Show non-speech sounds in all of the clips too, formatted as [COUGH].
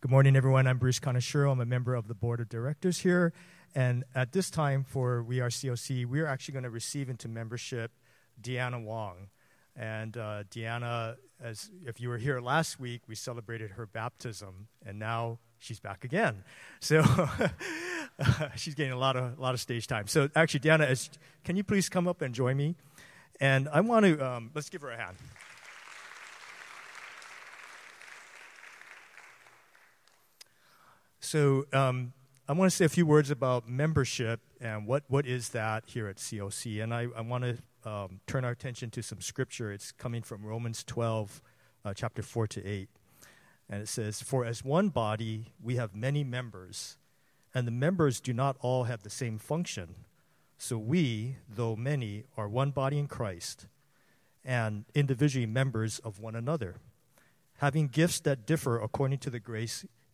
Good morning, everyone. I'm Bruce Kaneshiro. I'm a member of the board of directors here. And at this time for We Are CLC, we are actually going to receive into membership Deanna Wong. And uh, Deanna, as if you were here last week, we celebrated her baptism, and now she's back again. So [LAUGHS] she's getting a lot of a lot of stage time. So actually, Deanna, as, can you please come up and join me? And I want to um, let's give her a hand. So um, I want to say a few words about membership and what, what is that here at CLC. And I, I want to um, turn our attention to some scripture. It's coming from Romans 12, uh, chapter 4 to 8. And it says, For as one body, we have many members, and the members do not all have the same function. So we, though many, are one body in Christ, and individually members of one another. Having gifts that differ according to the grace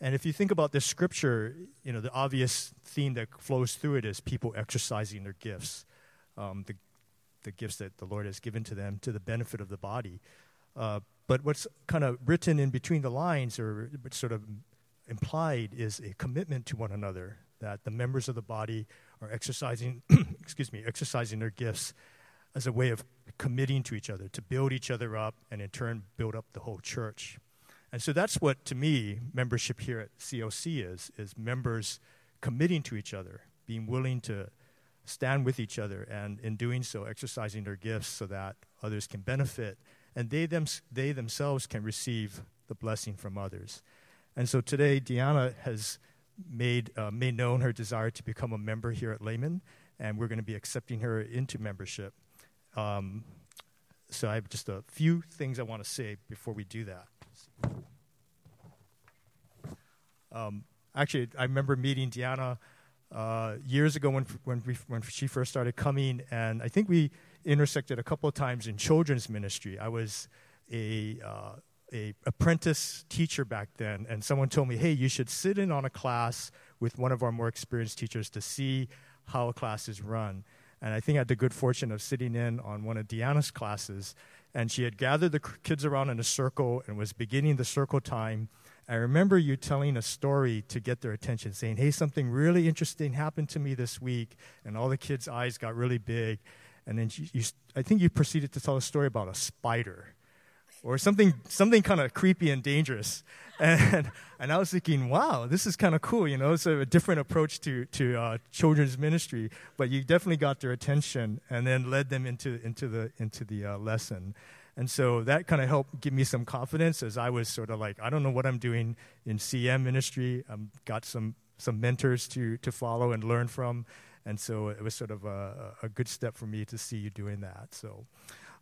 And if you think about this scripture, you know, the obvious theme that flows through it is people exercising their gifts, um, the, the gifts that the Lord has given to them to the benefit of the body. Uh, but what's kind of written in between the lines or sort of implied is a commitment to one another that the members of the body are exercising [CLEARS THROAT] excuse me exercising their gifts as a way of committing to each other to build each other up and in turn build up the whole church and so that's what, to me, membership here at CLC is, is members committing to each other, being willing to stand with each other, and in doing so, exercising their gifts so that others can benefit, and they, them, they themselves can receive the blessing from others. And so today, Deanna has made, uh, made known her desire to become a member here at Layman, and we're going to be accepting her into membership. Um, so I have just a few things I want to say before we do that. Um, actually, I remember meeting Deanna uh, years ago when, when, we, when she first started coming, and I think we intersected a couple of times in children's ministry. I was a, uh, a apprentice teacher back then, and someone told me, hey, you should sit in on a class with one of our more experienced teachers to see how a class is run. And I think I had the good fortune of sitting in on one of Deanna's classes, and she had gathered the kids around in a circle and was beginning the circle time. I remember you telling a story to get their attention, saying, Hey, something really interesting happened to me this week. And all the kids' eyes got really big. And then you, you, I think you proceeded to tell a story about a spider or something, something kind of creepy and dangerous. [LAUGHS] And, and I was thinking, wow, this is kind of cool. You know, it's a different approach to, to uh, children's ministry, but you definitely got their attention and then led them into, into the, into the uh, lesson. And so that kind of helped give me some confidence as I was sort of like, I don't know what I'm doing in CM ministry. I've got some, some mentors to, to follow and learn from. And so it was sort of a, a good step for me to see you doing that. So,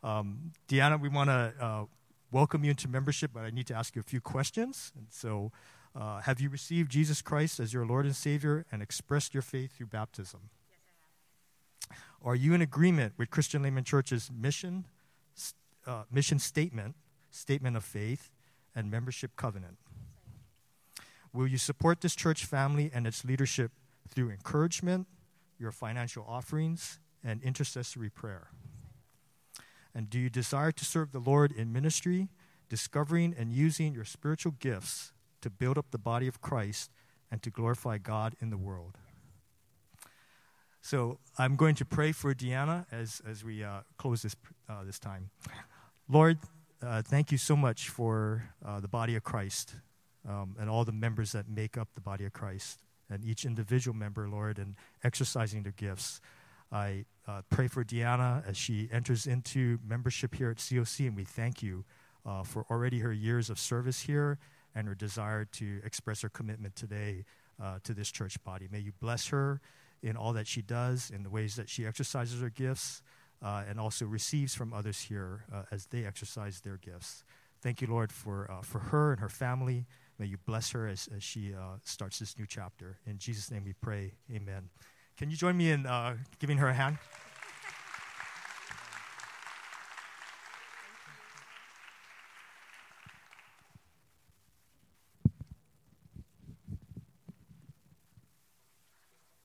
um, Deanna, we want to uh, welcome you into membership, but I need to ask you a few questions. And so, uh, have you received Jesus Christ as your Lord and Savior and expressed your faith through baptism? Yes. Are you in agreement with Christian Layman Church's mission, uh, mission statement, statement of faith, and membership covenant? Will you support this church family and its leadership through encouragement, your financial offerings, and intercessory prayer? And do you desire to serve the Lord in ministry, discovering and using your spiritual gifts to build up the body of Christ and to glorify God in the world? So I'm going to pray for Deanna as, as we uh, close this, uh, this time. Lord, uh, thank you so much for uh, the body of Christ um, and all the members that make up the body of Christ and each individual member, Lord, and exercising their gifts. I uh, pray for Deanna as she enters into membership here at CLC, and we thank you uh, for already her years of service here and her desire to express her commitment today uh, to this church body. May you bless her in all that she does, in the ways that she exercises her gifts, uh, and also receives from others here uh, as they exercise their gifts. Thank you, Lord, for, uh, for her and her family. May you bless her as, as she starts this new chapter. In Jesus' name we pray. Amen. Can you join me in uh, giving her a hand?